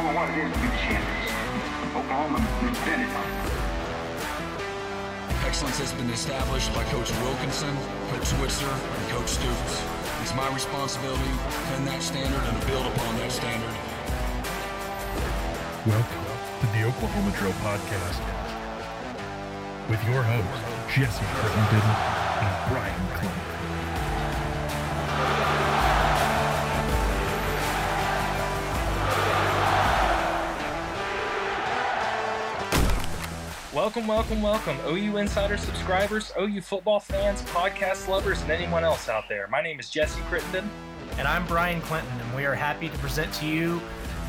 Oklahoma what it is to be champions. Oklahoma invented it. Excellence has been established by Coach Wilkinson, Coach Switzer, and Coach Stoops. It's my responsibility to defend that standard and to build upon that standard. Welcome to the Oklahoma Drill Podcast with your hosts, Jesse Crittenden and Bryan Clinton. Welcome, welcome, welcome, OU Insider subscribers, OU football fans, podcast lovers, and anyone else out there. My name is Jesse Crittenden. And I'm Bryan Clinton, and we are happy to present to you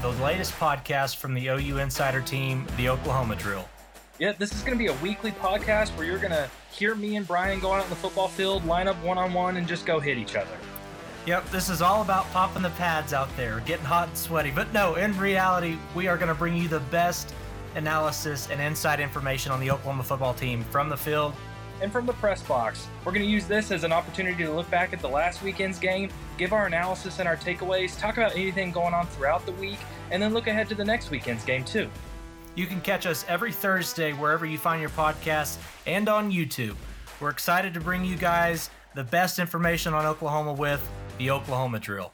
the latest podcast from the OU Insider team, the Oklahoma Drill. Yeah, this is going to be a weekly podcast where you're going to hear me and Bryan go out on the football field, line up one on one, and just go hit each other. Yep, this is all about popping the pads out there, getting hot and sweaty. But no, in reality, we are going to bring you the best analysis and inside information on the Oklahoma football team from the field and from the press box. We're going to use this as an opportunity to look back at the last weekend's game, give our analysis and our takeaways, talk about anything going on throughout the week, and then look ahead to the next weekend's game, too. You can catch us every Thursday wherever you find your podcasts and on YouTube. We're excited to bring you guys the best information on Oklahoma with the Oklahoma Drill.